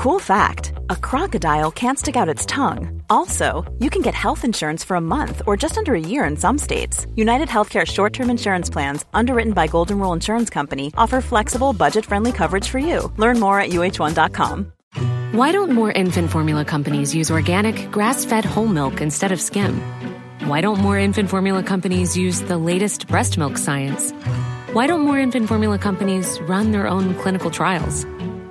Cool fact a crocodile can't stick out its tongue. Also, you can get health insurance for a month or just under a year in some states. United Healthcare short term insurance plans, underwritten by Golden Rule Insurance Company, offer flexible, budget friendly coverage for you. Learn more at uh1.com. Why don't more infant formula companies use organic, grass fed whole milk instead of skim? Why don't more infant formula companies use the latest breast milk science? Why don't more infant formula companies run their own clinical trials?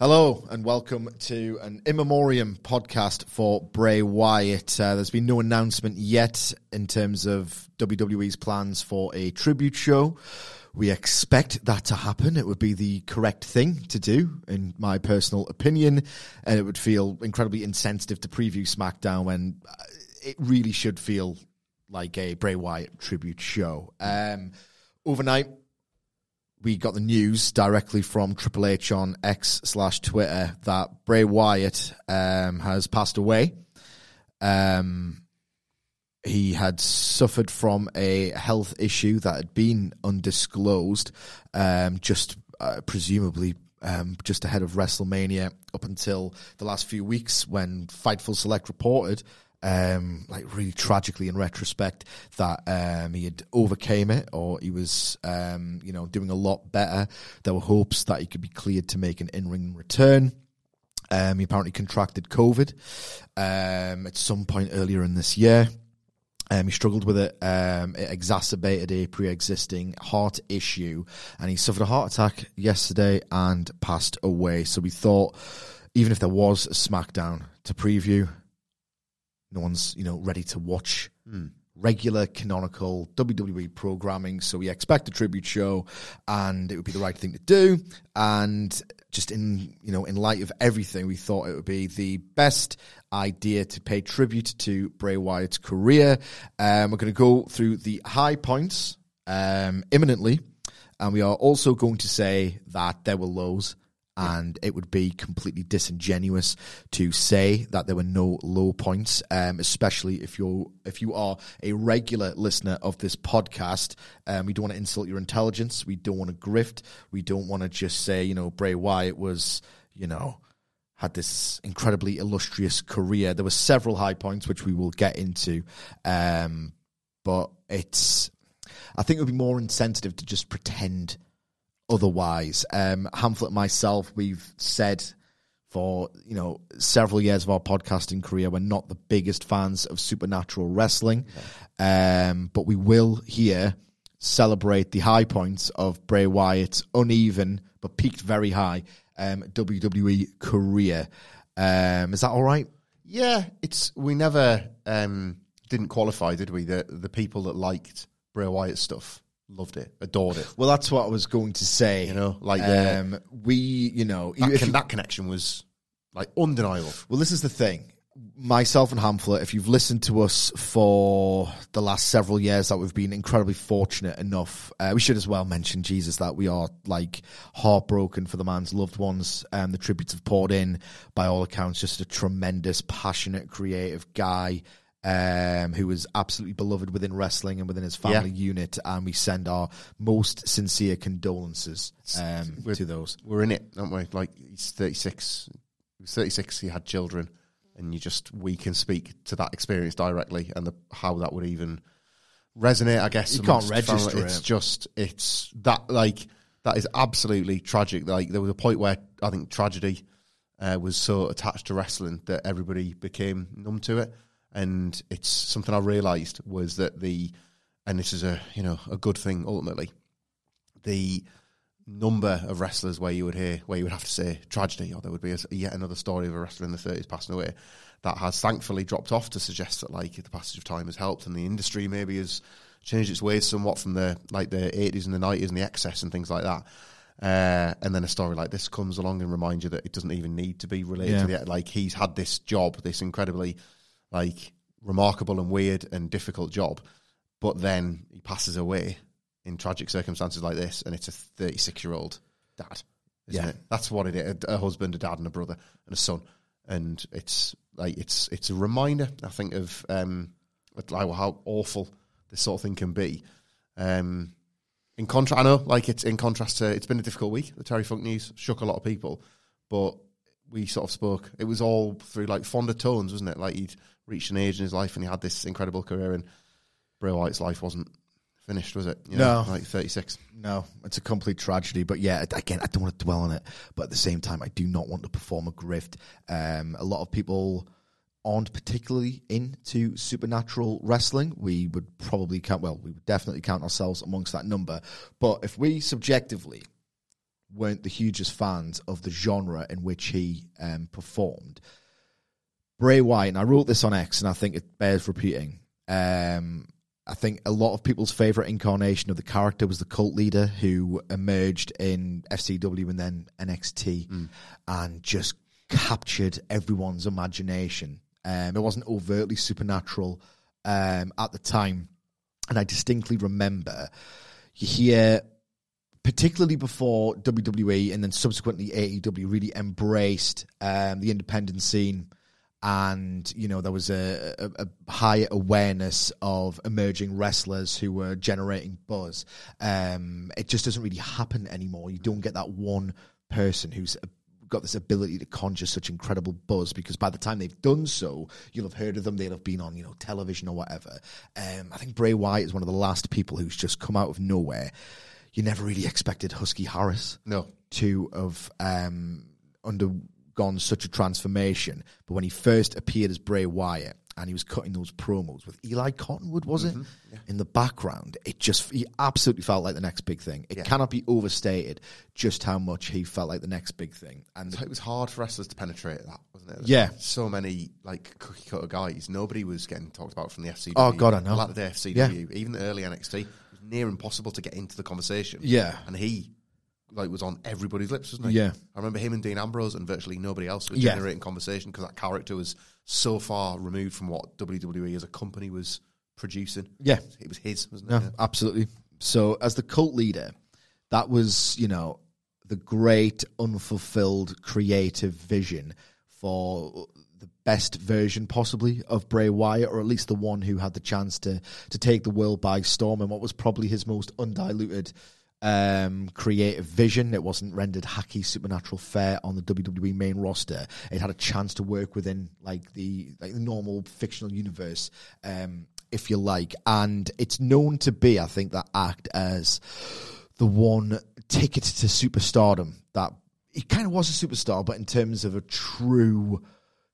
Hello and welcome to an in memoriam podcast for Bray Wyatt. Uh, there's been no announcement yet in terms of WWE's plans for a tribute show. We expect that to happen. It would be the correct thing to do, in my personal opinion, and it would feel incredibly insensitive to preview SmackDown when uh, it really should feel like a Bray Wyatt tribute show. Um, overnight, we got the news directly from Triple H on X slash Twitter that Bray Wyatt um, has passed away. Um, he had suffered from a health issue that had been undisclosed, um, just uh, presumably um, just ahead of WrestleMania up until the last few weeks when Fightful Select reported um, like really tragically in retrospect that um, he had overcame it or he was um, you know doing a lot better. There were hopes that he could be cleared to make an in-ring return. Um, he apparently contracted COVID um, at some point earlier in this year. Um, he struggled with it. Um, it exacerbated a pre-existing heart issue, and he suffered a heart attack yesterday and passed away. So we thought, even if there was a SmackDown to preview, no one's you know ready to watch Hmm. regular canonical WWE programming. So we expect a tribute show, and it would be the right thing to do. And just in you know in light of everything, we thought it would be the best idea to pay tribute to Bray Wyatt's career. Um, we're going to go through the high points um, imminently, and we are also going to say that there were lows and it would be completely disingenuous to say that there were no low points, um, especially if you're if you are a regular listener of this podcast. Um, we don't want to insult your intelligence. We don't want to grift. We don't want to just say you know Bray Wyatt was you know had this incredibly illustrious career. There were several high points which we will get into, um, but it's I think it would be more insensitive to just pretend otherwise. Um, Hamflett and myself, we've said for you know several years of our podcasting career, we're not the biggest fans of supernatural wrestling, um, but we will here celebrate the high points of Bray Wyatt's uneven but peaked very high um, WWE career. Um, is that all right? Yeah, it's we never um, didn't qualify, did we? The the people that liked Bray Wyatt stuff loved it, adored it. Well, that's what I was going to say. You know, like um, we, you know, That, con- you- that connection was like undeniable. Well, this is the thing. Myself and Hamflett, if you've listened to us for the last several years, that we've been incredibly fortunate enough. Uh, we should as well mention Jesus that we are like heartbroken for the man's loved ones. Um, the tributes have poured in, by all accounts, just a tremendous, passionate, creative guy. Um, who was absolutely beloved within wrestling and within his family unit, and we send our most sincere condolences um, to those. We're in it, aren't we? Like he's thirty six. He was thirty six. He had children, and you just we can speak to that experience directly and the, how that would even resonate. I guess You can't register family. It's it. just it's that like that is absolutely tragic. Like there was a point where I think tragedy uh, was so attached to wrestling that everybody became numb to it, and it's something I realised was that the and this is a you know a good thing ultimately the number of wrestlers where you would hear where you would have to say tragedy or there would be a, yet another story of a wrestler in the 30s passing away that has thankfully dropped off to suggest that like the passage of time has helped and the industry maybe has changed its ways somewhat from the like the 80s and the 90s and the excess and things like that uh, and then a story like this comes along and reminds you that it doesn't even need to be related to Yeah. the like he's had this job this incredibly like remarkable and weird and difficult job but then he passes away in tragic circumstances like this, and it's a 36 year old dad. Isn't Yeah. it? That's what it is: a, a husband, a dad, and a brother, and a son. And it's like it's it's a reminder, I think, of um, like how awful this sort of thing can be. Um, in contrast, I know, like it's in contrast to it's been a difficult week. The Terry Funk news shook a lot of people, but we sort of spoke. It was all through like fonder tones, wasn't it? Like he'd reached an age in his life and he had this incredible career, and Bray Wyatt's life wasn't finished, was it? You No. like thirty six. No, it's a complete tragedy. But yeah, again, I don't want to dwell on it. But at the same time, I do not want to perform a grift. Um, a lot of people aren't particularly into supernatural wrestling. We would probably count, well, we would definitely count ourselves amongst that number. But if we subjectively weren't the hugest fans of the genre in which he um, performed, Bray Wyatt, and I wrote this on X, and I think it bears repeating. Um, I think a lot of people's favorite incarnation of the character was the cult leader who emerged in FCW and then NXT and just captured everyone's imagination. Um, it wasn't overtly supernatural um, at the time, and I distinctly remember you hear particularly before WWE and then subsequently AEW really embraced um, the independent scene. And, you know, there was a, a, a higher awareness of emerging wrestlers who were generating buzz. Um, it just doesn't really happen anymore. You don't get that one person who's got this ability to conjure such incredible buzz because by the time they've done so, you'll have heard of them. They'll have been on, you know, television or whatever. Um, I think Bray Wyatt is one of the last people who's just come out of nowhere. You never really expected Husky Harris No, to have um, undergone such a transformation. But when he first appeared as Bray Wyatt and he was cutting those promos with Eli Cottonwood, was it? Mm-hmm. In the background, it just, he absolutely felt like the next big thing. It cannot be overstated just how much he felt like the next big thing. And it was hard for wrestlers to penetrate that, wasn't it? Yeah. so many like cookie cutter guys. Nobody was getting talked about from the FCW. Oh, God, I know. The latter day FCW, even the early NXT, it was near impossible to get into the conversation. Yeah. and he like was on everybody's lips, wasn't he? Yeah. I remember him and Dean Ambrose and virtually nobody else was Yeah. generating conversation because that character was so far removed from what WWE as a company was producing. Yeah. it was his, wasn't it? Yeah. absolutely. So, as the cult leader, that was, you know, the great unfulfilled creative vision for the best version possibly of Bray Wyatt, or at least the one who had the chance to to take the world by storm and what was probably his most undiluted um, creative vision. It wasn't rendered hacky supernatural fare on the WWE main roster. It had a chance to work within like the like the normal fictional universe, um, if you like. And it's known to be, I think, that act as the one ticket to superstardom that he kind of was a superstar, but in terms of a true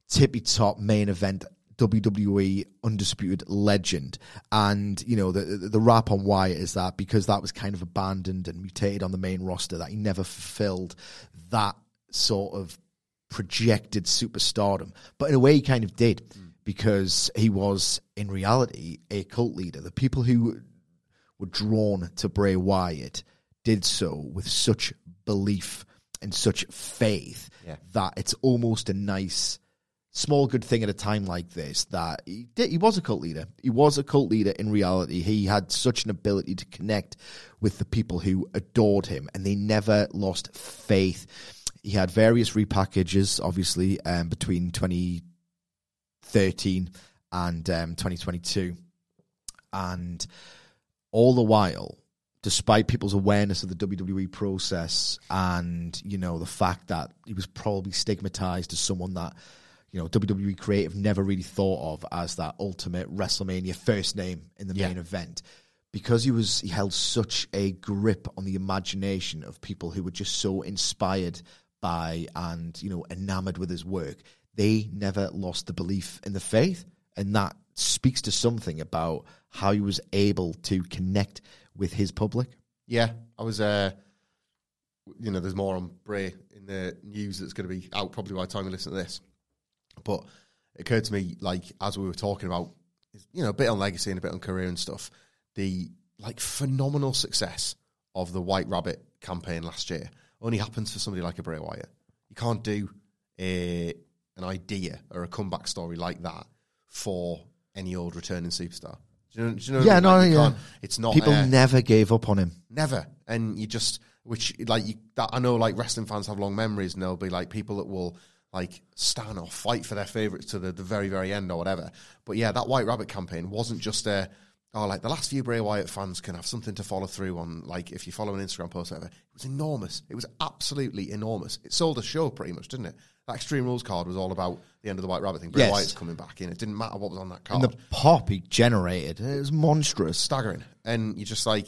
tippy top main event WWE undisputed legend. And, you know, the, the rap on Wyatt is that because that was kind of abandoned and mutated on the main roster, that he never fulfilled that sort of projected superstardom. But in a way, he kind of did hmm. because he was, in reality, a cult leader. The people who were drawn to Bray Wyatt did so with such belief and such faith Yeah. that it's almost a nice small good thing at a time like this that he did, he was a cult leader. He was a cult leader in reality. He had such an ability to connect with the people who adored him and they never lost faith. He had various repackages, obviously, um, between 2013 and um, 2022. And all the while, despite people's awareness of the WWE process and, you know, the fact that he was probably stigmatized as someone that, you know, WWE creative never really thought of as that ultimate WrestleMania first name in the Yeah. main event. Because he was he held such a grip on the imagination of people who were just so inspired by and, you know, enamored with his work, they never lost the belief in the faith. And that speaks to something about how he was able to connect with his public. Yeah, I was. Uh, you know, there's more on Bray in the news that's going to be out probably by the time you listen to this. But it occurred to me, like as we were talking about, you know, a bit on legacy and a bit on career and stuff. The like phenomenal success of the White Rabbit campaign last year only happens for somebody like a Bray Wyatt. You can't do a an idea or a comeback story like that for any old returning superstar. Do you know, do you know Yeah, I mean? no, Like, yeah. It's not People uh, never gave up on him. never, and you just which like you, that. I know like wrestling fans have long memories, and there'll be like people that will like stand or fight for their favorites to the, the very very end or whatever. But yeah, that White Rabbit campaign wasn't just a. Oh, like the last few Bray Wyatt fans can have something to follow through on. Like if you follow an Instagram post, or whatever, it was enormous. It was absolutely enormous. It sold a show pretty much, didn't it? That Extreme Rules card was all about the end of the White Rabbit thing. Bray Yes. Wyatt's coming back in. It didn't matter what was on that And card the pop he generated, it was monstrous. staggering. And you're just like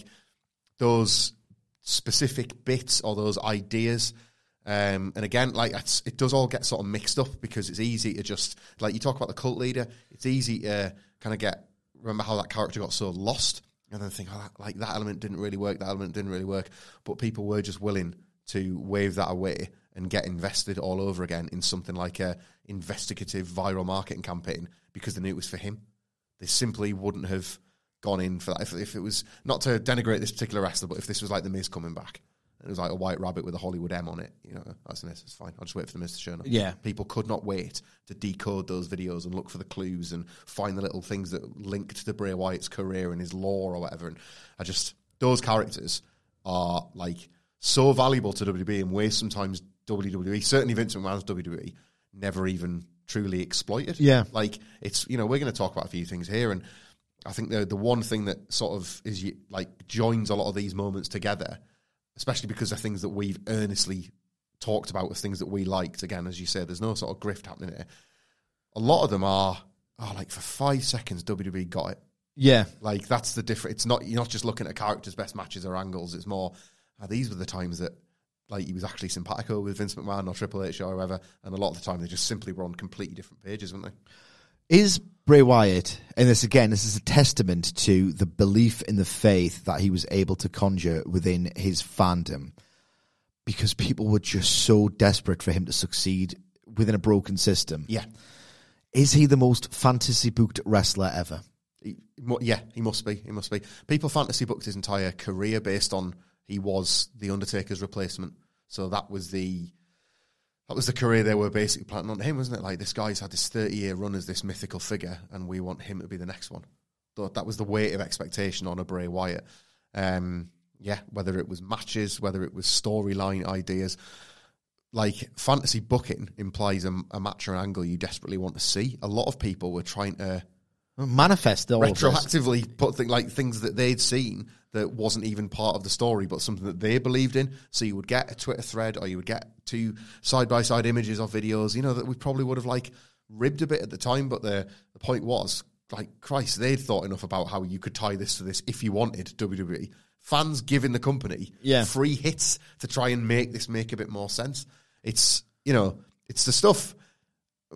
those specific bits or those ideas. Um, and again, like it does all get sort of mixed up because it's easy to just like you talk about the cult leader. It's easy to kind of get remember how that character got so lost, and then think, oh, that, like that element didn't really work. That element didn't really work. But people were just willing to wave that away and get invested all over again in something like a investigative viral marketing campaign because they knew it was for him they simply wouldn't have gone in for that if, if it was not to denigrate this particular wrestler, but if this was like the Miz coming back. And It was like a white rabbit with a Hollywood M on it. You know, that's the Miz. It's fine. I'll just wait for the show up. Yeah. people could not wait to decode those videos and look for the clues and find the little things that linked to Bray Wyatt's career and his lore or whatever. And I just those characters are like so valuable to WWE in ways sometimes WWE, certainly Vince McMahon's WWE, never even truly exploited. Yeah. Like it's you know we're going to talk about a few things here, and I think the the one thing that sort of is like joins a lot of these moments together, especially because they're things that we've earnestly talked about as things that we liked. Again, as you said, there's no sort of grift happening here. A lot of them are oh like for five seconds WWE got it. Yeah. Like that's the difference. It's not you're not just looking at characters' best matches or angles. It's more ah, these were the times that like he was actually simpatico with Vince McMahon or Triple H or whoever. And a lot of the time they just simply were on completely different pages, weren't they? Is Bray Wyatt, and this again, this is a testament to the belief in the faith that he was able to conjure within his fandom because people were just so desperate for him to succeed within a broken system. Yeah. Is he the most fantasy booked wrestler ever? He, yeah, he must be. He must be. People fantasy booked his entire career based on he was the Undertaker's replacement. So that was the that was the career they were basically planning on him, wasn't it? Like this guy's had this thirty year run as this mythical figure, and we want him to be the next one. Thought that was the weight of expectation on a Bray Wyatt. Um, yeah, whether it was matches, whether it was storyline ideas, like fantasy booking implies a, a match or an angle you desperately want to see. A lot of people were trying to Manifest all retroactively put thing, like things that they'd seen that wasn't even part of the story, but something that they believed in. So you would get a Twitter thread, or you would get two side by side images or videos. You know that we probably would have like ribbed a bit at the time, but the the point was like Christ, they'd thought enough about how you could tie this to this if you wanted WWE. Fans giving the company Yeah. free hits to try and make this make a bit more sense. It's you know it's the stuff.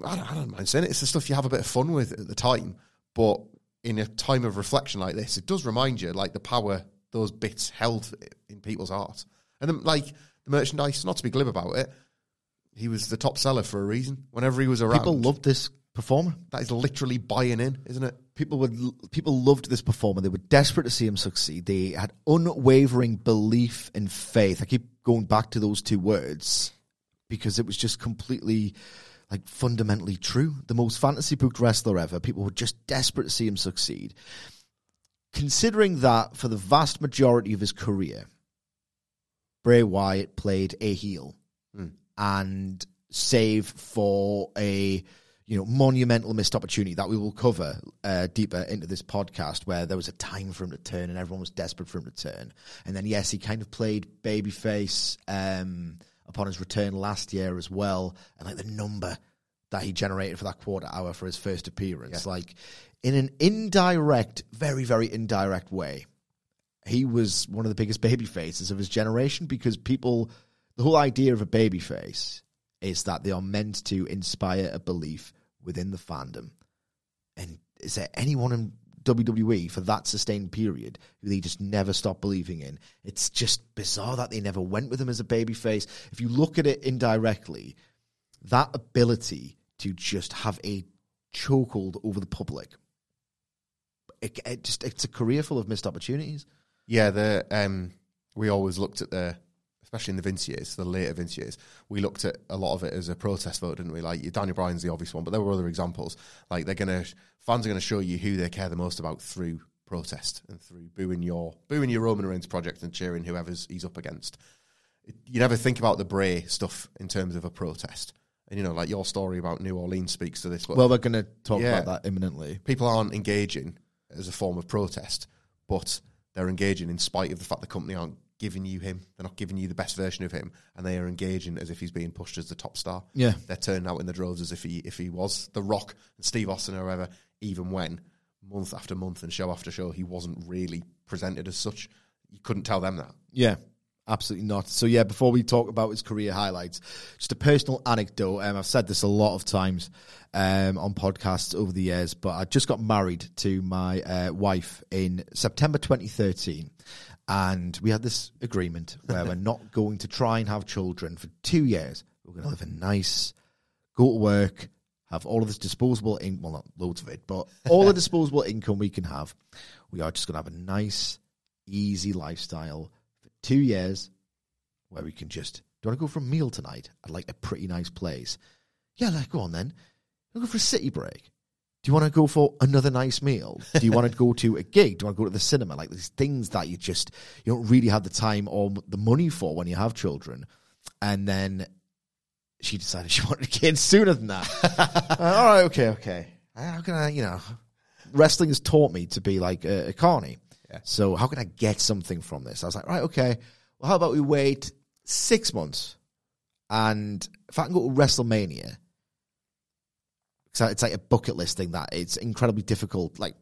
I don't, I don't mind saying it. It's the stuff you have a bit of fun with at the time, but in a time of reflection like this, it does remind you like the power those bits held in people's hearts. And then, like the merchandise, not to be glib about it, he was the top seller for a reason. Whenever he was around, People loved this performer. that is literally buying in, isn't it? People would people loved this performer. They were desperate to see him succeed. They had unwavering belief and faith. I keep going back to those two words because it was just completely like fundamentally true. The most fantasy booked wrestler ever. People were just desperate to see him succeed. Considering that for the vast majority of his career, Bray Wyatt played a heel and save for a you know monumental missed opportunity that we will cover uh, deeper into this podcast where there was a time for him to turn and everyone was desperate for him to turn and then yes he kind of played babyface um, upon his return last year as well and like the number that he generated for that quarter hour for his first appearance like in an indirect very very indirect way he was one of the biggest baby faces of his generation because people the whole idea of a baby face is that they are meant to inspire a belief within the fandom. And is there anyone in WWE for that sustained period who they just never stop believing in? It's just bizarre that they never went with him as a baby face. If you look at it indirectly, that ability to just have a chokehold over the public, it, it just it's a career full of missed opportunities. Yeah, the um, we always looked at the, especially in the Vince years, the later Vince years, we looked at a lot of it as a protest vote, didn't we? Like Daniel Bryan's the obvious one, but there were other examples. Like they're gonna fans are gonna show you who they care the most about through protest and through booing your booing your Roman Reigns project and cheering whoever's he's up against. You never think about the Bray stuff in terms of a protest. And you know, like your story about New Orleans speaks to this. But Well, we're going to talk Yeah. about that imminently. people aren't engaging as a form of protest, but they're engaging in spite of the fact the company aren't giving you him. They're not giving you the best version of him, and they are engaging as if he's being pushed as the top star. Yeah. they're turning out in the droves as if he if he was the Rock and Steve Austin or whoever. Even when month after month and show after show, he wasn't really presented as such. You couldn't tell them that. Yeah, absolutely not. So yeah, before we talk about his career highlights, just a personal anecdote. Um, I've said this a lot of times um, on podcasts over the years, but I just got married to my uh, wife in September 2013. And we had this agreement where we're not going to try and have children for two years. We're going to live a nice, go to work, have all of this disposable income, well, not loads of it, but all the disposable income we can have. We are just going to have a nice, easy lifestyle for two years where we can just, do you want to go for a meal tonight at like a pretty nice place? Yeah, like, go on then. Wanna go for a city break? Do you want to go for another nice meal? Do you want to go to a gig? Do you want to go to the cinema? Like these things that you just you don't really have the time or the money for when you have children. And then she decided she wanted kids sooner than that. Uh, all right, okay, okay. How can I, you know, wrestling has taught me to be like a, a carny. So how can I get something from this? I was like, right, okay. Well, how about we wait six months, and if I can go to WrestleMania, because it's like a bucket list thing that it's incredibly difficult. Like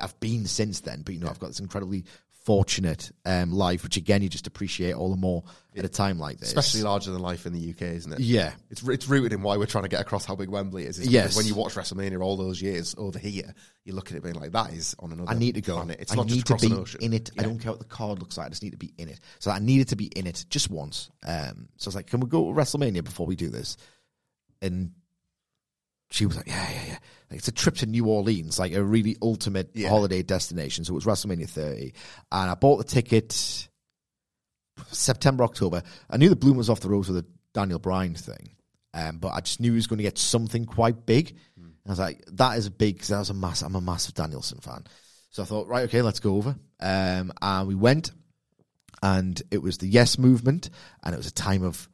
I've been since then, but you know, I've got this incredibly fortunate um, life, which again you just appreciate all the more at a time like this. Especially larger than life in the UK, isn't it? yeah, It's it's rooted in why we're trying to get across how big Wembley is. Yes. because When you watch WrestleMania all those years over here, you look at it being like, that is on another I need to go. planet. It's I not need just to be an ocean. in it. I don't care what the card looks like. I just need to be in it. So I needed to be in it just once. Um, so I was like, "Can we go to WrestleMania before we do this?" And she was like, "Yeah, yeah, yeah." Like, it's a trip to New Orleans, like a really ultimate Yeah. holiday destination. So it was WrestleMania 30, and I bought the ticket September, October. I knew the bloom was off the rose with the Daniel Bryan thing, um, but I just knew he was going to get something quite big. And I was like, that is big because I was a mass. I'm a massive Danielson fan. So I thought, right, okay, let's go over. Um, and we went, and it was the Yes movement, and it was a time of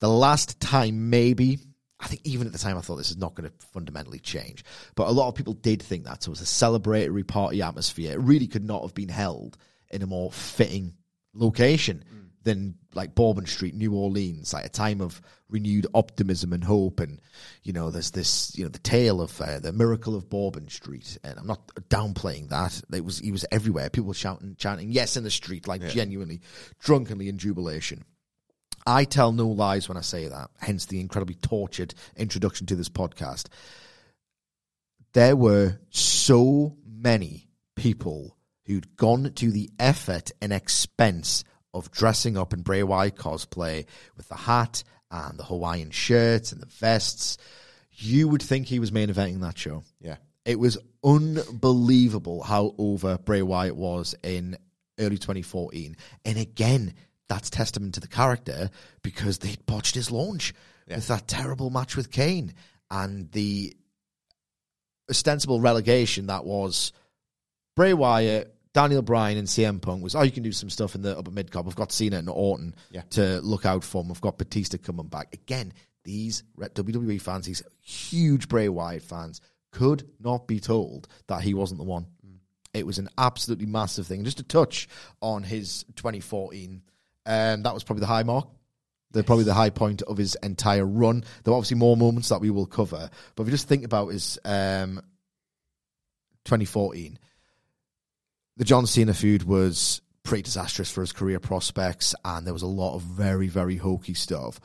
the last time maybe. I think even at the time I thought this is not going to fundamentally change, but a lot of people did think that. So it was a celebratory party atmosphere. It really could not have been held in a more fitting location than like Bourbon Street, New Orleans, like a time of renewed optimism and hope. And you know, there's this, you know, the tale of uh, the miracle of Bourbon Street, and I'm not downplaying that. It was, he was everywhere. People were shouting, chanting "Yes" in the street, like genuinely, drunkenly in jubilation. I tell no lies when I say that, hence the incredibly tortured introduction to this podcast. There were so many people who'd gone to the effort and expense of dressing up in Bray Wyatt cosplay with the hat and the Hawaiian shirts and the vests. You would think he was main eventing that show. Yeah. It was unbelievable how over Bray Wyatt was in early 2014. And again, that's testament to the character because they botched his launch with that terrible match with Kane and the ostensible relegation that was Bray Wyatt, Daniel Bryan, and CM Punk was, oh, you can do some stuff in the upper mid card. We've got Cena and Orton Yeah. to look out for. We've got Batista coming back. Again, these WWE fans, these huge Bray Wyatt fans, could not be told that he wasn't the one. Mm. It was an absolutely massive thing. Just a touch on his 2014, um, that was probably the high mark. The probably the high point of his entire run. There were obviously more moments that we will cover, but if you just think about his um, 2014, the John Cena feud was pretty disastrous for his career prospects, and there was a lot of very, very hokey stuff.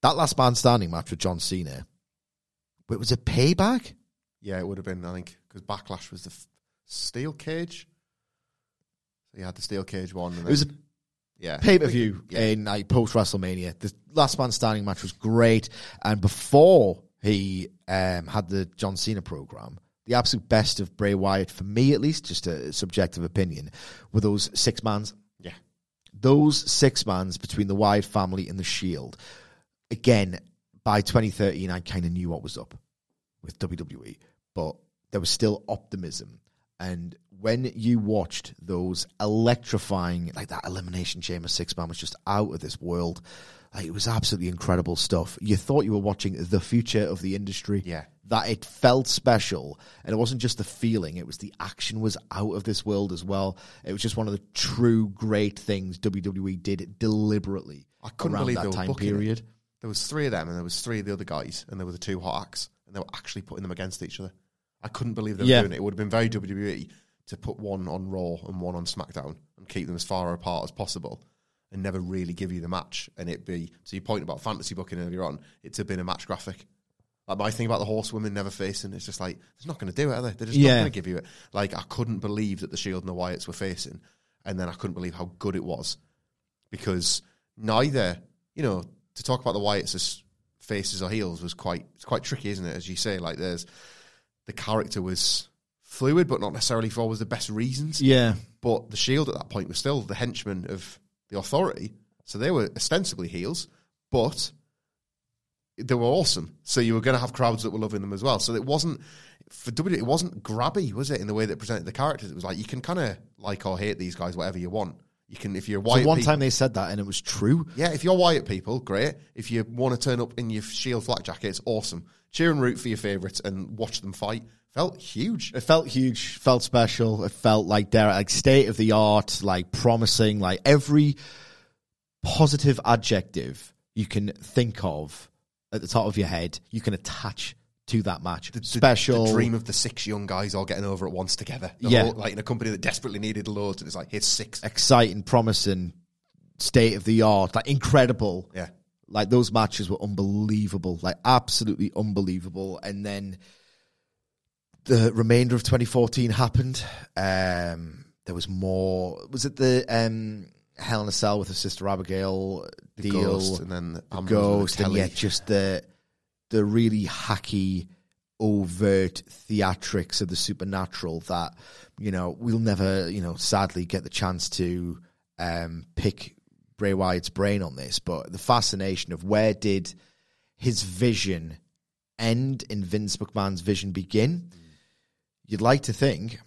That last man standing match with John Cena, it was a payback. Yeah, it would have been, I think, because Backlash was the f- steel cage. So you had the steel cage one. And It was a yeah. pay per view Yeah. in like post WrestleMania. The last man standing match was great, and before he um, had the John Cena program, the absolute best of Bray Wyatt for me, at least, just a subjective opinion, were those six mans. Yeah. Those six mans between the Wyatt family and the Shield. Again, by 2013, I kind of knew what was up with WWE, but there was still optimism. And when you watched those electrifying, like that elimination chamber six man was just out of this world. Like, it was absolutely incredible stuff. You thought you were watching the future of the industry. Yeah. That it felt special. And it wasn't just the feeling, it was the action was out of this world as well. It was just one of the true great things WWE did deliberately I couldn't believe that time booking it. period. There was three of them, and there was three of the other guys, and there were the two hot acts, and they were actually putting them against each other. I couldn't believe they were Yeah. doing it. It would have been very WWE to put one on Raw and one on SmackDown and keep them as far apart as possible, and never really give you the match. And it be so. Your point about fantasy booking earlier on, it's been a match graphic. Like my thing about the horsewomen never facing, it's just like they're not going to do it, are they? They're just Yeah. not going to give you it. Like I couldn't believe that the Shield and the Wyatts were facing, and then I couldn't believe how good it was because neither, you know, to talk about the Wyatts as faces or heels was quite it's quite tricky, isn't it? As you say, like there's the character was fluid, but not necessarily for always the best reasons. Yeah. But the Shield at that point was still the henchmen of the Authority, so they were ostensibly heels, but they were awesome. So you were going to have crowds that were loving them as well. So it wasn't for WWE. It wasn't grabby, was it? In the way that presented the characters, it was like you can kind of like or hate these guys, whatever you want. You can if you're So white. one time they said that and it was true. Yeah, if you're Wyatt people, great. If you want to turn up in your Shield flak jackets, awesome. Cheer and root for your favourites and watch them fight. Felt huge. It felt huge, felt special. It felt like they're like state of the art, like promising, like every positive adjective you can think of at the top of your head, you can attach to that match. The- special. The dream of the six young guys all getting over at once together. The Yeah. whole- like in a company that desperately needed loads, and it's like here's six. exciting, promising, state of the art, like incredible. Yeah, Like those matches were unbelievable, like absolutely unbelievable. And then the remainder of 2014 happened. Um, there was more. Was it the um, Hell in a Cell with her sister Abigail the deal? ghost, and then the Ambrose ghost, the and yet just the the really hacky, overt theatrics of the supernatural that you know we'll never, you know, sadly get the chance to um, pick Bray Wyatt's brain on this, but the fascination of where did his vision end and Vince McMahon's vision begin? You'd like to think,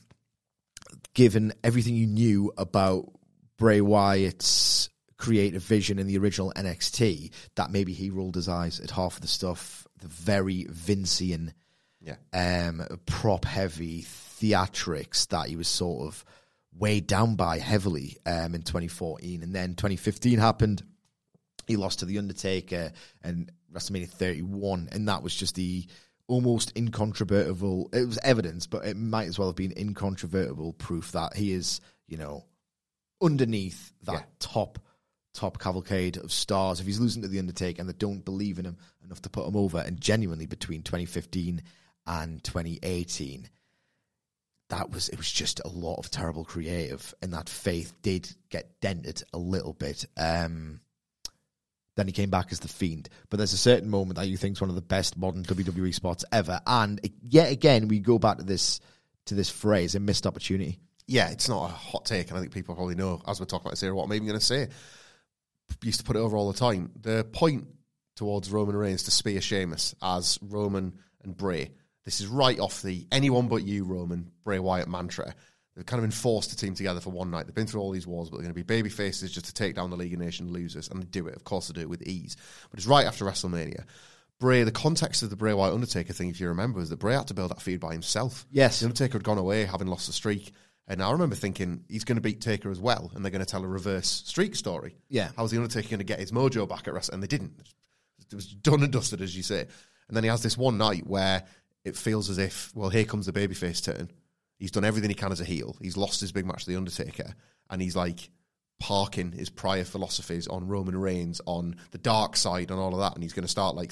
given everything you knew about Bray Wyatt's creative vision in the original NXT, that maybe he rolled his eyes at half of the stuff, the very Vincian, yeah, um, prop heavy theatrics that he was sort of weighed down by heavily um, in 2014. And then 2015 happened. He lost to The Undertaker and WrestleMania 31. And that was just the almost incontrovertible, it was evidence, but it might as well have been incontrovertible proof that he is, you know, underneath that Yeah. top top cavalcade of stars. If he's losing to the Undertaker and they don't believe in him enough to put him over, and genuinely between 2015 and 2018, that was it was just a lot of terrible creative, and that faith did get dented a little bit. Um, then he came back as the Fiend, but there's a certain moment that you think is one of the best modern WWE spots ever, and yet again we go back to this to this phrase: a missed opportunity. yeah. It's not a hot take, and I think people probably know as we're talking about this here what I'm even going to say. Used to put it over all the time. The point towards Roman Reigns to spear Sheamus as Roman and Bray. This is right off the anyone but you, Roman, Bray Wyatt mantra. They've kind of enforced the team together for one night. They've been through all these wars, but they're going to be baby faces just to take down the League of Nations losers, and they do it. Of course, they do it with ease. But it's right after WrestleMania. Bray, the context of the Bray Wyatt Undertaker thing, if you remember, is that Bray had to build that feud by himself. Yes. The Undertaker had gone away, having lost the streak. And I remember thinking he's going to beat Taker as well, and they're going to tell a reverse streak story. Yeah. How's the Undertaker going to get his mojo back at Wrestle? And they didn't. It was done and dusted, as you say. And then he has this one night where it feels as if, well, here comes the babyface turn. He's done everything he can as a heel. He's lost his big match to the Undertaker, and he's like parking his prior philosophies on Roman Reigns, on the dark side, and all of that. And he's going to start like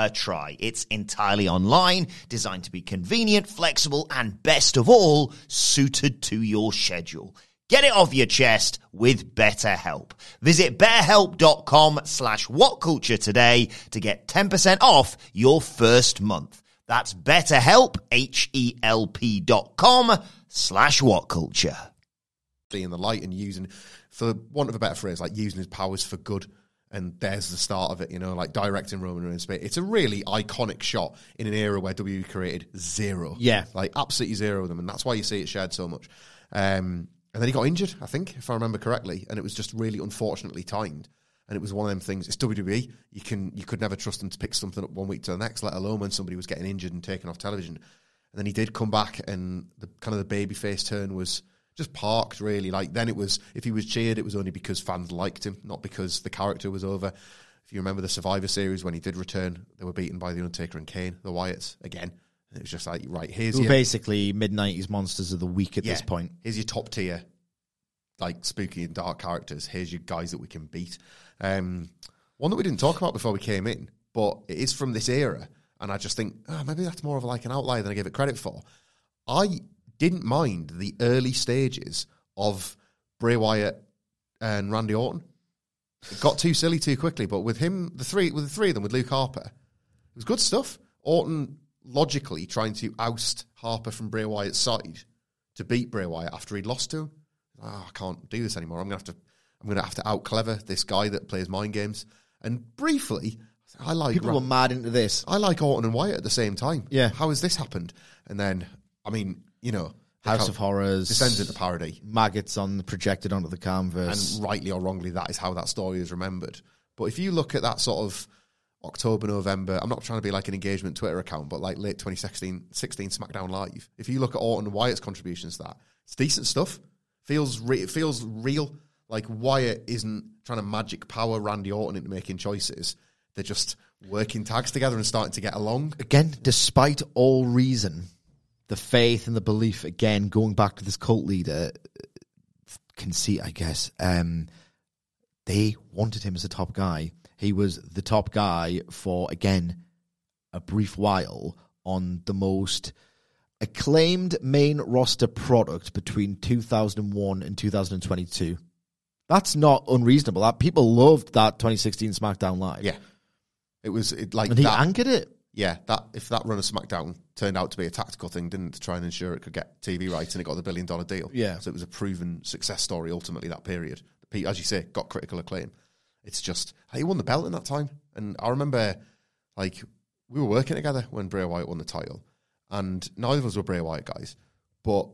a try. It's entirely online, designed to be convenient, flexible, and best of all, suited to your schedule. Get it off your chest with BetterHelp. Visit betterhelp.com slash whatculture today to get 10% off your first month. That's betterhelp, H-E-L-P dot com slash whatculture. in the light and using, for want of a better phrase, like using his powers for good. And there's the start of it, you know, like directing Roman Reigns. It's a really iconic shot in an era where WWE created zero. Yeah. Like absolutely zero of them. And that's why you see it shared so much. Um, and then he got injured, I think, if I remember correctly. And it was just really unfortunately timed. And it was one of them things. It's WWE. You can you could never trust them to pick something up one week to the next, let alone when somebody was getting injured and taken off television. And then he did come back, and the kind of the babyface turn was just parked really. Like then it was if he was cheered, it was only because fans liked him, not because the character was over. If you remember the Survivor Series when he did return, they were beaten by the Undertaker and Kane, the Wyatts again. And it was just like right here's your basically mid nineties monsters of the week at this point. Here's your top tier, like spooky and dark characters. Here's your guys that we can beat. Um, one that we didn't talk about before we came in, but it is from this era, and I just think oh, maybe that's more of like an outlier than I gave it credit for. I didn't mind the early stages of Bray Wyatt and Randy Orton. It got too silly too quickly, but with him, the three with the three of them, with Luke Harper, it was good stuff. Orton logically trying to oust Harper from Bray Wyatt's side to beat Bray Wyatt after he'd lost to him. Oh, I can't do this anymore. I'm gonna have to. I'm gonna have to out clever this guy that plays mind games. And briefly, I like People were mad into this. I like Orton and Wyatt at the same time. Yeah. How has this happened? And then, I mean, you know, House of Horrors descends into parody, Maggots on projected onto the canvas. and rightly or wrongly, that is how that story is remembered. But if you look at that sort of October, November, I'm not trying to be like an engagement Twitter account, but like late 2016, 16 SmackDown Live. If you look at Orton Wyatt's contributions, to that it's decent stuff. Feels re- it feels real. Like Wyatt isn't trying to magic power Randy Orton into making choices. They're just working tags together and starting to get along. again, despite all reason, the faith and the belief, again, going back to this cult leader conceit, I guess, um, they wanted him as a top guy. He was the top guy for, again, a brief while on the most acclaimed main roster product between 2001 and 2022. That's not unreasonable. That people loved that 2016 SmackDown Live. Yeah, it was it, like And he that. anchored it. Yeah, that if that run of SmackDown turned out to be a tactical thing, didn't to try and ensure it could get TV rights and it got the billion dollar deal. Yeah. so it was a proven success story ultimately that period. Pete, as you say, got critical acclaim. It's just he won the belt in that time, and I remember like we were working together when Bray Wyatt won the title, and neither of us were Bray Wyatt guys, but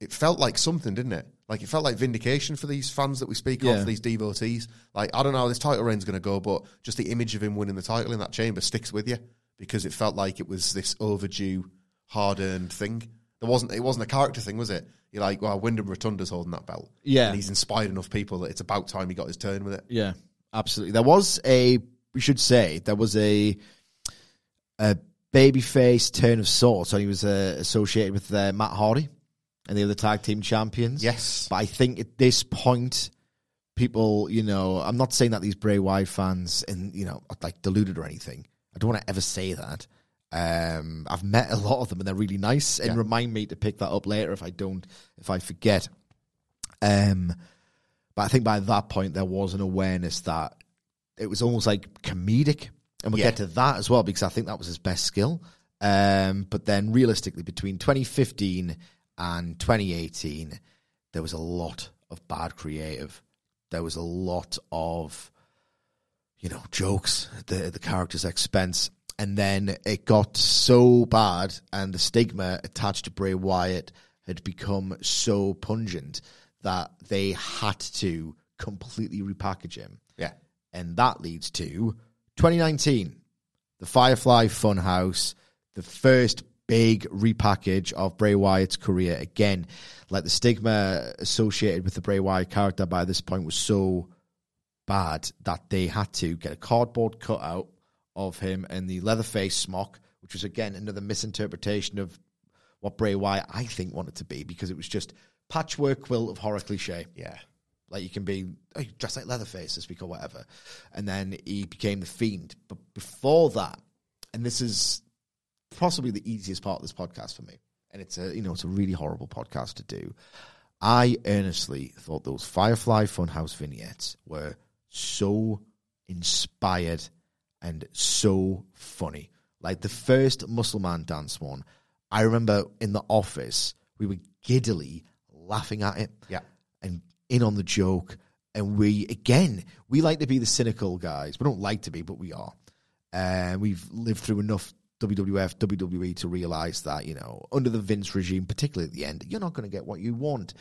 it felt like something, didn't it? Like it felt like vindication for these fans that we speak Yeah. of, these devotees. Like I don't know how this title reign's going to go, but just the image of him winning the title in that chamber sticks with you because it felt like it was this overdue, hard-earned thing. There wasn't. It wasn't a character thing, was it? You're like, well, Windham Rotunda's holding that belt, Yeah. and he's inspired enough people that it's about time he got his turn with it. Yeah, absolutely. There was a we should say there was a a babyface turn of sorts, and he was uh, associated with uh, Matt Hardy and the other tag team champions. Yes. but I think at this point, people, you know, I'm not saying that these Bray Wyatt fans and you know are like deluded or anything, I don't want to ever say that. Um, I've met a lot of them and they're really nice and Yeah. remind me to pick that up later if I don't, if I forget. Um, but I think by that point there was an awareness that it was almost like comedic, and we'll Yeah. get to that as well because I think that was his best skill. Um, but then realistically, between 2015 and 2018, there was a lot of bad creative. There was a lot of, you know, jokes at the the character's expense, and then it got so bad, and the stigma attached to Bray Wyatt had become so pungent that they had to completely repackage him Yeah. and that leads to 2019, the Firefly Funhouse, the first big repackage of Bray Wyatt's career. Again, like the stigma associated with the Bray Wyatt character by this point was so bad that they had to get a cardboard cutout of him and the Leatherface smock, which was again another misinterpretation of what Bray Wyatt I think wanted to be because it was just patchwork quilt of horror cliche. Yeah. Like you can be oh, you dress like Leatherface this week or whatever. And then he became the fiend. But before that, and this is possibly the easiest part of this podcast for me, and it's a you know, it's a really horrible podcast to do. I earnestly thought those Firefly Funhouse vignettes were so inspired and so funny. Like the first Muscle Man dance one, I remember in the office, we were giddily laughing at it Yeah. and in on the joke. And we, again, we like to be the cynical guys. We don't like to be, but we are. And we've lived through enough WWF, WWE to realize that, you know, under the Vince regime, particularly at the end, you're not going to get what you want.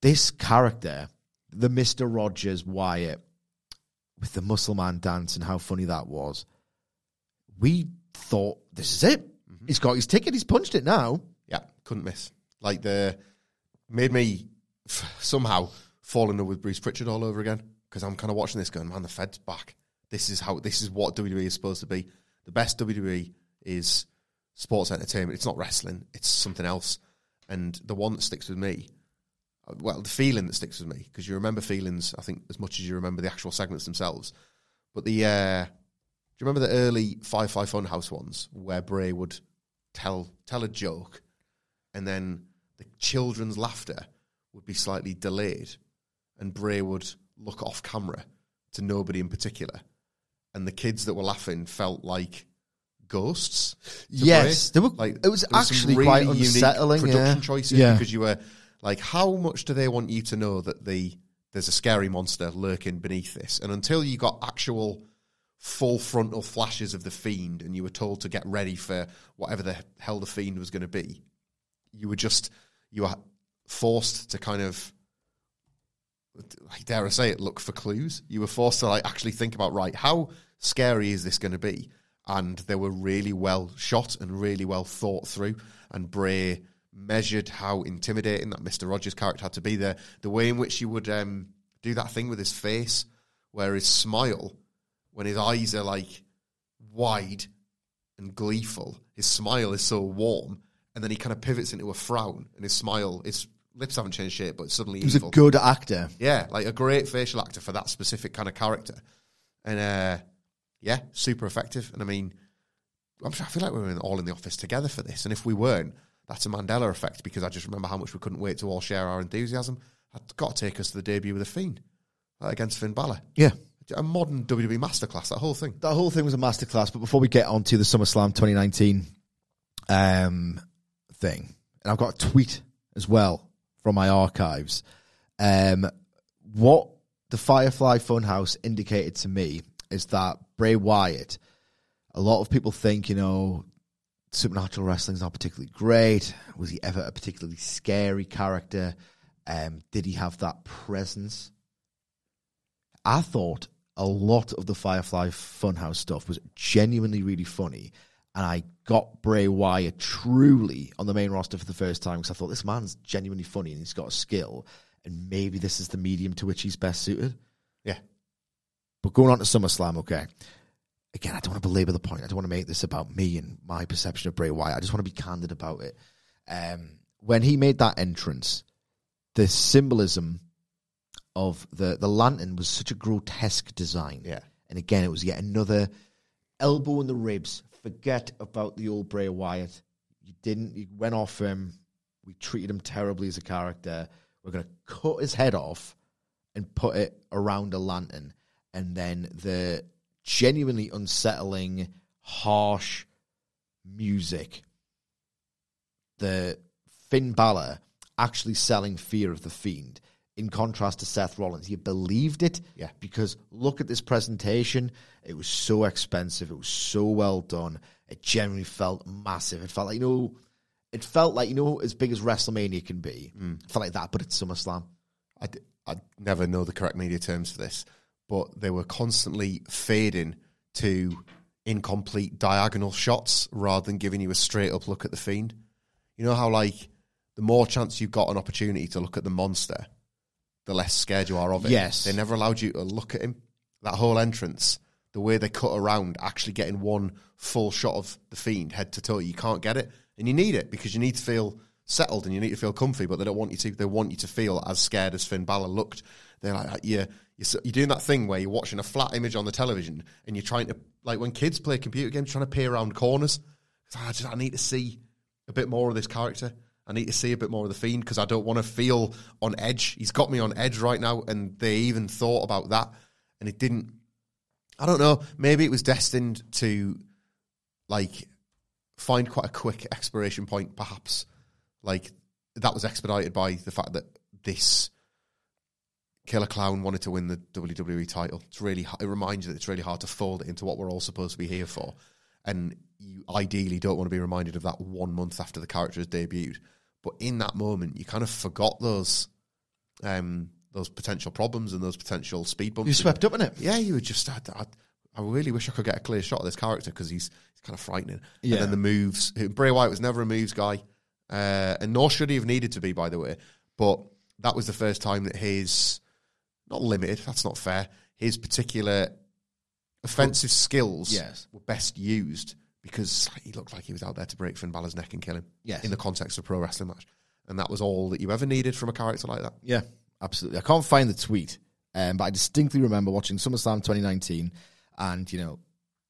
This character, the Mr. Rogers Wyatt, with the Muscle Man dance and how funny that was, we thought, this is it. Mm-hmm. He's got his ticket. He's punched it now. Yeah, couldn't miss. Like the made me f- somehow fall in love with Bruce Pritchard all over again because I'm kind of watching this going, man, the Fed's back. This is how this is what WWE is supposed to be. The best WWE is sports entertainment. It's not wrestling. It's something else. And the one that sticks with me, uh, well, the feeling that sticks with me because you remember feelings. I think as much as you remember the actual segments themselves. But the uh, do you remember the early Firefly Funhouse ones where Bray would tell tell a joke, and then the children's laughter would be slightly delayed, and Bray would look off camera to nobody in particular, and the kids that were laughing felt like ghosts. Yes, they were- like it was there were some actually quite unsettling, production yeah. choices Yeah. because you were like, how much do they want you to know that the there's a scary monster lurking beneath this, and until you got actual full frontal flashes of the fiend and you were told to get ready for whatever the hell the fiend was going to be you were just you were forced to kind of I dare I say it look for clues you were forced to like actually think about right how scary is this going to be and they were really well shot and really well thought through and Bray measured how intimidating that Mr. Rogers character had to be there the way in which he would um, do that thing with his face where his smile when his eyes are like wide and gleeful, his smile is so warm, and then he kind of pivots into a frown, and his smile, his lips haven't changed shape, but suddenly He was evil. a good actor. yeah, like a great facial actor for that specific kind of character, and uh, yeah, super effective. And I mean, I'm, I feel like we were in- all in the office together for this, and if we weren't, that's a Mandela effect because I just remember how much we couldn't wait to all share our enthusiasm. I've got to take us to the debut of the Fiend uh, against Finn Balor. Yeah. A modern WWE masterclass, that whole thing. That whole thing was a masterclass. But before we get on to the SummerSlam 2019 um, thing, and I've got a tweet as well from my archives. Um, what the Firefly Funhouse indicated to me is that Bray Wyatt, a lot of people think, you know, supernatural wrestling's not particularly great. Was he ever a particularly scary character? Um, did he have that presence? I thought a lot of the Firefly Funhouse stuff was genuinely really funny, and I got Bray Wyatt truly on the main roster for the first time because I thought this man's genuinely funny and he's got a skill, and maybe this is the medium to which he's best suited. Yeah. But going on to SummerSlam, okay. Again, I don't want to belabor the point. I don't want to make this about me and my perception of Bray Wyatt. I just want to be candid about it. Um, when he made that entrance, the symbolism of the the lantern was such a grotesque design. Yeah. And again, it was yet another elbow in the ribs. Forget about the old Bray Wyatt. You didn't. You went off him. We treated him terribly as a character. We're going to cut his head off and put it around a lantern. And then the genuinely unsettling, harsh music. The Finn Balor actually selling fear of the fiend in contrast to Seth Rollins. You believed it, Yeah. because look at this presentation. It was so expensive. It was so well done. It generally felt massive. It felt like you know, it felt like you know as big as WrestleMania can be. Mm. It felt like that, but it's SummerSlam. I, d- I never know the correct media terms for this, but they were constantly fading to incomplete diagonal shots rather than giving you a straight up look at the fiend. You know how like the more chance you've got an opportunity to look at the monster, the less scared you are of it. Yes. They never allowed you to look at him. That whole entrance, the way they cut around, actually getting one full shot of the fiend head to toe, you can't get it. And you need it because you need to feel settled and you need to feel comfy, but they don't want you to. They want you to feel as scared as Finn Balor looked. They're like, yeah, you're, you're doing that thing where you're watching a flat image on the television and you're trying to, like when kids play computer games, trying to peer around corners. I just, I need to see a bit more of this character. I need to see a bit more of the fiend because I don't want to feel on edge. He's got me on edge right now, and they even thought about that, and it didn't. I don't know. Maybe it was destined to, like, find quite a quick expiration point. Perhaps, like that was expedited by the fact that this Killer Clown wanted to win the WWE title. It's really it reminds you that it's really hard to fold it into what we're all supposed to be here for, and you ideally don't want to be reminded of that one month after the character has debuted. But in that moment, you kind of forgot those um, those potential problems and those potential speed bumps. You swept up in it. Yeah, you were just. I, I, I really wish I could get a clear shot of this character because he's he's kind of frightening. Yeah. And then the moves. Bray Wyatt was never a moves guy, uh, and nor should he have needed to be, by the way. But that was the first time that his not limited. That's not fair. His particular offensive skills Yes. were best used because he looked like he was out there to break Finn Balor's neck and kill him. Yes. in the context of a pro wrestling match, and that was all that you ever needed from a character like that. Yeah, absolutely. I can't find the tweet, um, but I distinctly remember watching SummerSlam 2019, and you know,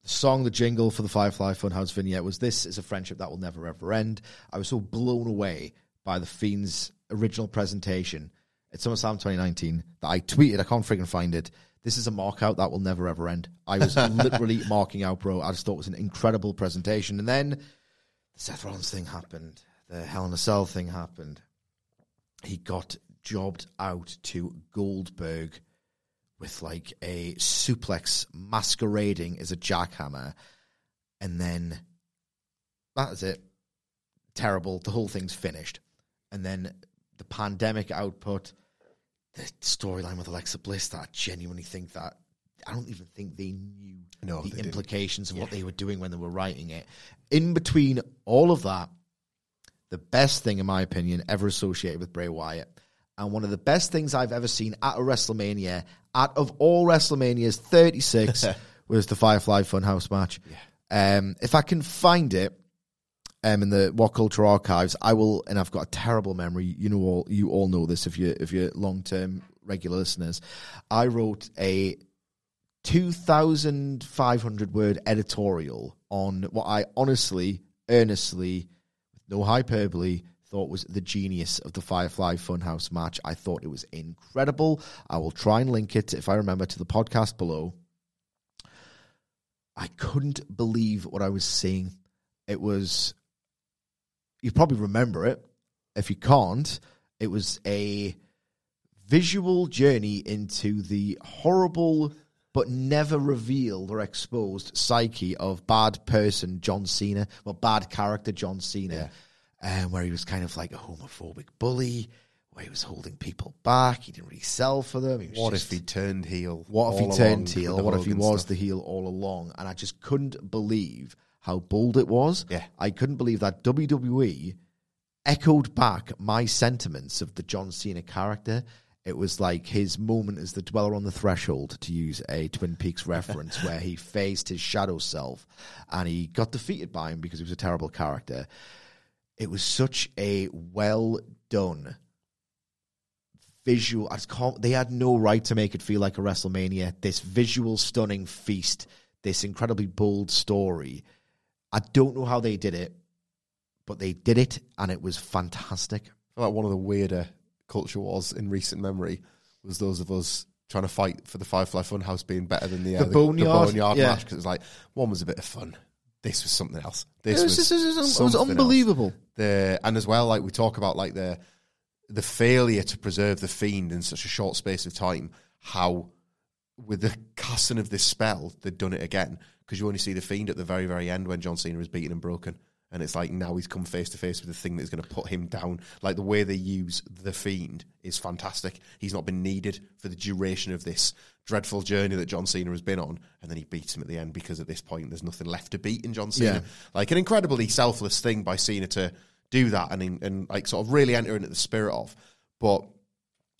the song, the jingle for the Firefly Funhouse vignette was "This is a friendship that will never ever end." I was so blown away by the Fiend's original presentation at SummerSlam 2019 that I tweeted. I can't freaking find it. This is a mark out that will never ever end. I was literally marking out, bro. I just thought it was an incredible presentation, and then the Seth Rollins thing happened. The Hell in a Cell thing happened he got jobbed out to Goldberg with like a suplex masquerading as a jackhammer, and then that is it. Terrible. The whole thing's finished, and then the pandemic output, the storyline with Alexa Bliss. That I genuinely think that I don't even think they knew No, the they didn't. implications of what they were doing when they were writing it. In between all of that, the best thing, in my opinion, ever associated with Bray Wyatt. And one of the best things I've ever seen at a WrestleMania, out of all WrestleManias, 36, was the Firefly Funhouse match. Um, if I can find it um, in the What Culture archives, I will. And I've got a terrible memory. You know, all you all know this if you if you're long term regular listeners. I wrote a 2,500 word editorial on what I honestly, earnestly, no hyperbole, thought was the genius of the Firefly Funhouse match. I thought it was incredible. I will try and link it, if I remember, to the podcast below. I couldn't believe what I was seeing. It was, you probably remember it. If you can't, it was a visual journey into the horrible but never revealed or exposed psyche of bad person John Cena, well, bad character John Cena, um, where he was kind of like a homophobic bully, where he was holding people back. He didn't really sell for them. What just- if he turned heel? what if he turned heel? What if he was stuff? the heel all along? And I just couldn't believe how bold it was. Yeah. I couldn't believe that WWE echoed back my sentiments of the John Cena character. It was like his moment as the dweller on the threshold, to use a Twin Peaks reference, where he faced his shadow self and he got defeated by him because he was a terrible character. It was such a well done visual. I just can't, they had no right to make it feel like a WrestleMania. This visual, stunning feast this incredibly bold story. I don't know how they did it, but they did it, and it was fantastic. Like one of the weirder culture wars in recent memory was those of us trying to fight for the Firefly Funhouse being better than the, uh, The Boneyard, Boneyard yeah. match because it was like one was a bit of fun. This was something else. This It was, was, was- it was else. unbelievable. The and as well, like we talk about, like the the failure to preserve the fiend in such a short space of time. How with the casting of this spell, they'd done it again because you only see the fiend at the very, very end when John Cena is beaten and broken. And it's like now he's come face to face with the thing that's going to put him down. Like the way they use the fiend is fantastic. He's not been needed for the duration of this dreadful journey that John Cena has been on, and then he beats him at the end because at this point there's nothing left to beat in John Cena. Yeah. Like an incredibly selfless thing by Cena to do that and and like sort of really enter into the spirit of. But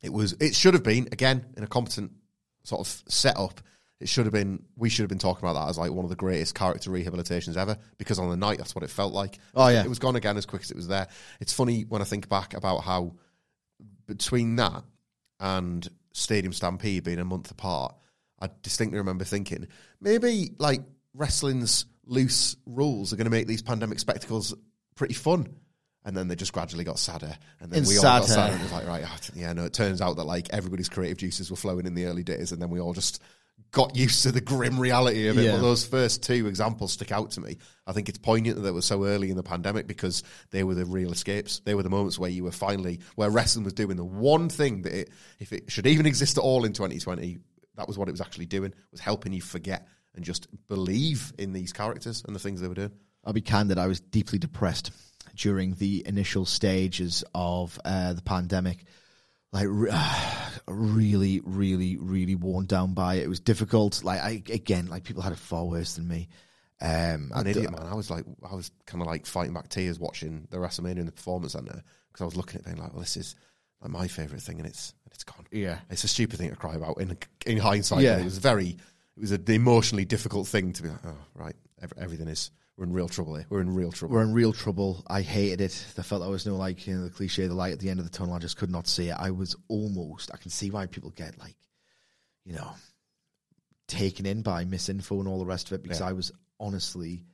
it was it should have been again in a competent sort of setup. It should have been. We should have been talking about that as like one of the greatest character rehabilitations ever. Because on the night, that's what it felt like. Oh, yeah. it was gone again as quick as it was there. It's funny when I think back about how between that and Stadium Stampede being a month apart, I distinctly remember thinking maybe like wrestling's loose rules are going to make these pandemic spectacles pretty fun. And then they just gradually got sadder, and then And we all got sadder. And it was like, right, ah, yeah, no. It turns out that like everybody's creative juices were flowing in the early days, and then we all just got used to the grim reality of it. Yeah. But those first two examples stick out to me. I think it's poignant that they were so early in the pandemic because they were the real escapes. They were the moments where you were finally where wrestling was doing the one thing that it, if it should even exist at all in 2020, that was what it was actually doing was helping you forget and just believe in these characters and the things they were doing. I'll be candid. I was deeply depressed during the initial stages of uh, the pandemic. Like, really, really, really worn down by it. It was difficult. Like, I again, like people had it far worse than me. Um, an idiot, man. I was like, I was kind of like fighting back tears watching the WrestleMania in the Performance Center because I was looking at it being like, well, this is like my favorite thing, and it's and it's gone. Yeah. it's a stupid thing to cry about. In in hindsight, Yeah. it was very, it was an emotionally difficult thing to be like, oh, right, ev- everything is. We're in real trouble here. We're in real trouble. We're in real trouble. I hated it. I felt there was no like you know the cliche, the light at the end of the tunnel. I just could not see it. I was almost. I can see why people get like, you know, taken in by misinfo and all the rest of it because Yeah. I was honestly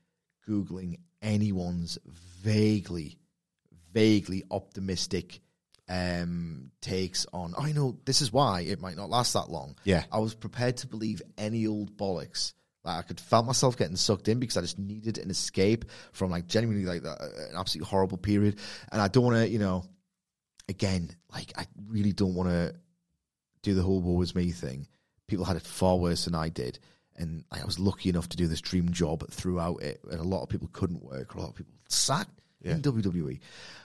googling anyone's vaguely, vaguely optimistic um takes on. I know this is why it might not last that long. Yeah. I was prepared to believe any old bollocks. Like I could felt myself getting sucked in because I just needed an escape from like genuinely like that, an absolutely horrible period, and I don't want to, you know, again, like I really don't want to do the whole "woe is me" thing. People had it far worse than I did, and I was lucky enough to do this dream job throughout it. And a lot of people couldn't work. A lot of people sacked in WWE.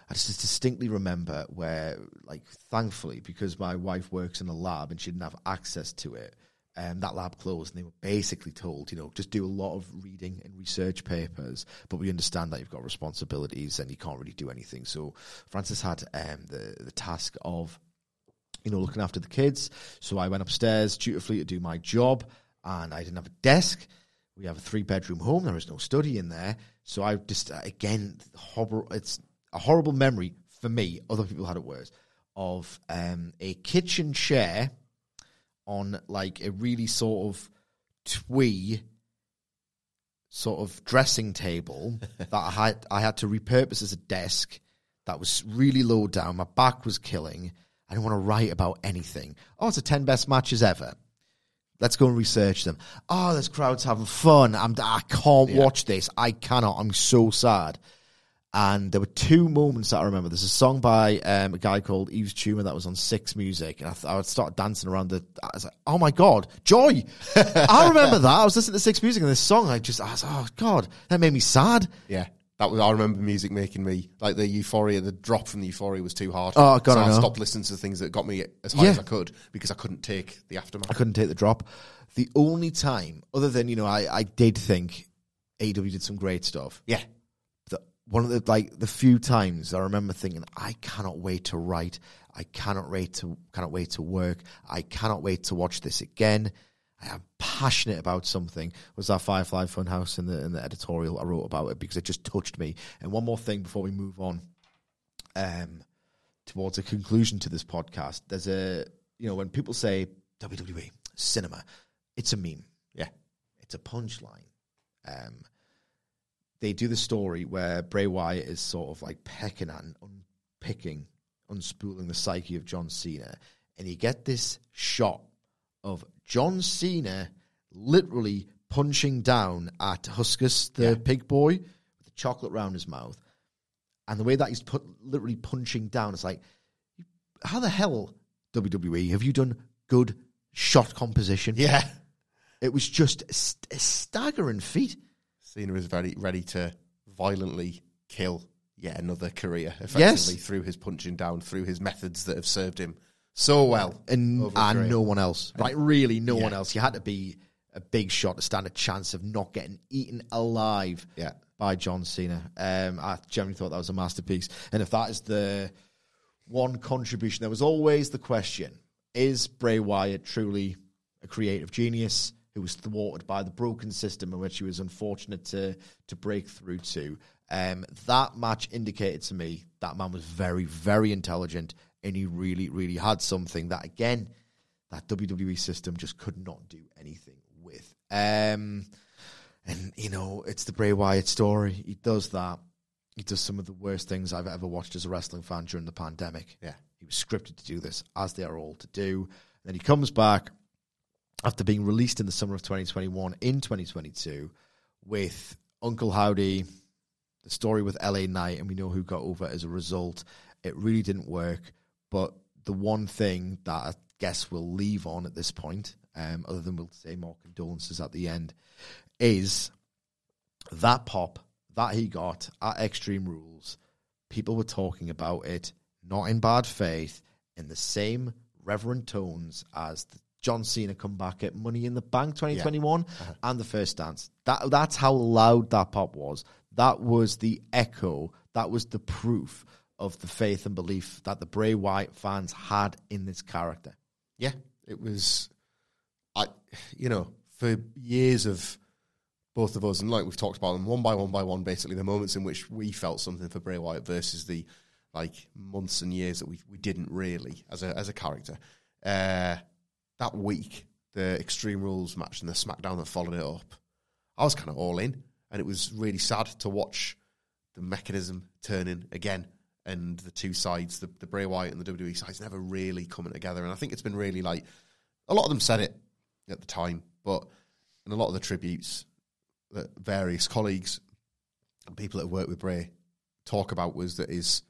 I just distinctly remember where, like, thankfully, because my wife works in a lab and she didn't have access to it. Um, that lab closed, and they were basically told, you know, just do a lot of reading and research papers. But we understand that you've got responsibilities and you can't really do anything. So Francis had um, the the task of you know, looking after the kids. So I went upstairs dutifully to do my job, and I didn't have a desk. We have a three bedroom home. There is no study in there. So I just uh, again. It's a horrible memory for me. Other people had it worse. Of um, a kitchen chair on like a really sort of twee sort of dressing table that I had I had to repurpose as a desk that was really low down. My back was killing. I didn't want to write about anything. Oh, it's the 10 best matches ever. Let's go and research them. Oh, this crowd's having fun. I'm, I can't watch this. I cannot. I'm so sad. And there were two moments that I remember. There's a song by um, a guy called Yves Tumor that was on Six Music, and I, th- I would start dancing around the. I was like, "Oh my god, joy!" I remember that. I was listening to Six Music and this song. I just, I was, "Oh god," that made me sad. Yeah. That was I remember music making me like the euphoria, the drop from the euphoria was too hard. Oh, God, so I I stopped listening to the things that got me as high Yeah. as I could because I couldn't take the aftermath. I couldn't take the drop. The only time, other than you know, I, I did think AEW did some great stuff. Yeah. One of the like the few times I remember thinking, I cannot wait to write. I cannot wait to cannot wait to work. I cannot wait to watch this again. I am passionate about something. Was that Firefly Funhouse in the in the editorial I wrote about it because it just touched me. And one more thing before we move on, um, towards a conclusion to this podcast. There's a you know when people say WWE cinema, it's a meme. Yeah. it's a punchline. Um, they do the story where Bray Wyatt is sort of like pecking at and unpicking, unspooling the psyche of John Cena, and you get this shot of John Cena literally punching down at Huskus, the pig boy, with the chocolate round his mouth, and the way that he's put literally punching down, it's like, how the hell WWE have you done good shot composition? Yeah. It was just a, st- a staggering feat. Cena is very ready to violently kill yet another career, effectively, Yes. through his punching down, through his methods that have served him so well. and and no one else. Right, really, no Yeah. one else. You had to be a big shot to stand a chance of not getting eaten alive Yeah. by John Cena. Um, I generally thought that was a masterpiece. And if that is the one contribution, there was always the question: Is Bray Wyatt truly a creative genius who was thwarted by the broken system in which he was unfortunate to to break through to? Um, that match indicated to me that man was very, very intelligent, and he really, really had something that again that WWE system just could not do anything with. Um, and you know, it's the Bray Wyatt story. He does that. He does some of the worst things I've ever watched as a wrestling fan during the pandemic. Yeah. He was scripted to do this, as they are all to do. And then he comes back after being released in the summer of 2021 in 2022 with Uncle Howdy, the story with LA Knight, and we know who got over as a result. It really didn't work. But the one thing that I guess we'll leave on at this point, um, other than we'll say more condolences at the end, is that pop that he got at Extreme Rules. People were talking about it, not in bad faith, in the same reverent tones as the John Cena comeback at Money in the Bank 2021 and the first dance. That that's how loud that pop was. That was the echo. That was the proof of the faith and belief that the Bray Wyatt fans had in this character. Yeah, it was. I, you know, for years of both of us, and like we've talked about them one by one by one, basically the moments in which we felt something for Bray Wyatt versus the like months and years that we we didn't really as a as a character. Uh, that week, the Extreme Rules match and the SmackDown that followed it up, I was kind of all in, and it was really sad to watch the mechanism turning again and the two sides, the, the Bray Wyatt and the WWE sides, never really coming together. And I think it's been really like a lot of them said it at the time, but in a lot of the tributes that various colleagues and people that have worked with Bray talk about was that is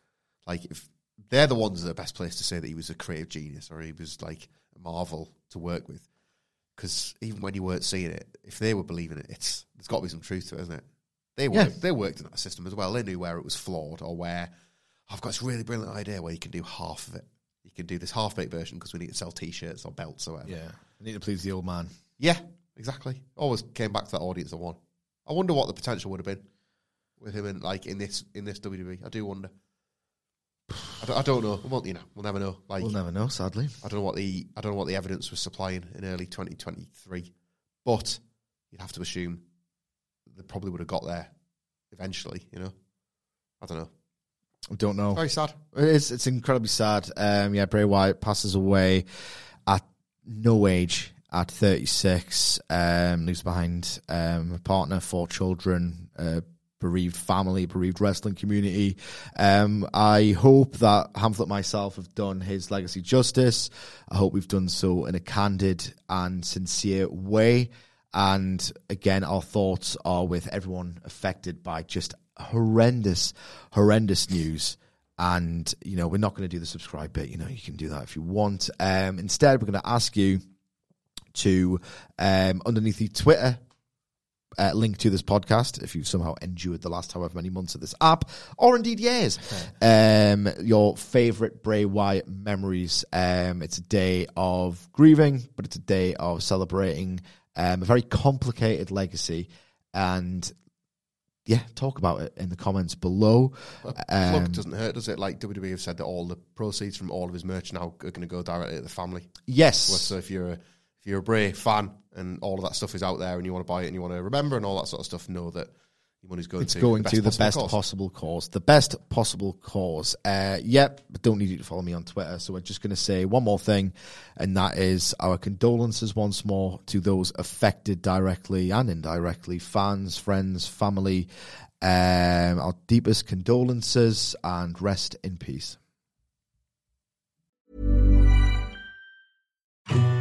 like if they're the ones that are best placed to say that he was a creative genius or he was like marvel to work with. Because even when you weren't seeing it, if they were believing it, it's there's got to be some truth to it, isn't it? They Yeah. worked, they worked in that system as well. They knew where it was flawed or where I've got this really brilliant idea where you can do half of it. You can do this half baked version because we need to sell T-shirts or belts or whatever. Yeah. I need to please the old man. Yeah, exactly. Always came back to that audience of one. I wonder what the potential would have been with him in like in this in this WWE. I do wonder. I don't, I don't know. Well, you know, we'll never know. Like, We'll never know, sadly. I don't know what the I don't know what the evidence was supplying in early 2023, but you'd have to assume they probably would have got there eventually. You know, I don't know. I don't know. Very sad. It's it's incredibly sad. Um, yeah, Bray Wyatt passes away at no age, at 36. Um, leaves behind um, a partner, four children, uh, bereaved family, bereaved wrestling community. Um, I hope that Hamflett myself have done his legacy justice. I hope we've done so in a candid and sincere way. And again, our thoughts are with everyone affected by just horrendous, horrendous news. And, you know, we're not going to do the subscribe bit. You know, you can do that if you want. Um, instead, we're going to ask you to, um, underneath the Twitter uh, link to this podcast if you've somehow endured the last however many months of this app or indeed years. Um, your favorite bray wyatt memories. Um, it's a day of grieving but it's a day of celebrating um, a very complicated legacy. And yeah talk about it in the comments below. Look, Um, doesn't hurt, does it? Like WWE have said that all the proceeds from all of his merch now are going to go directly to the family. yes. So if you're a if you're a Bray fan and all of that stuff is out there and you want to buy it and you want to remember and all that sort of stuff, know that your money's going It's to. going to the possible best cause. possible cause. The best possible cause. Uh, yep, but don't need you to follow me on Twitter. So we're just going to say one more thing, and that is our condolences once more to those affected directly and indirectly fans, friends, family. Um, our deepest condolences and rest in peace.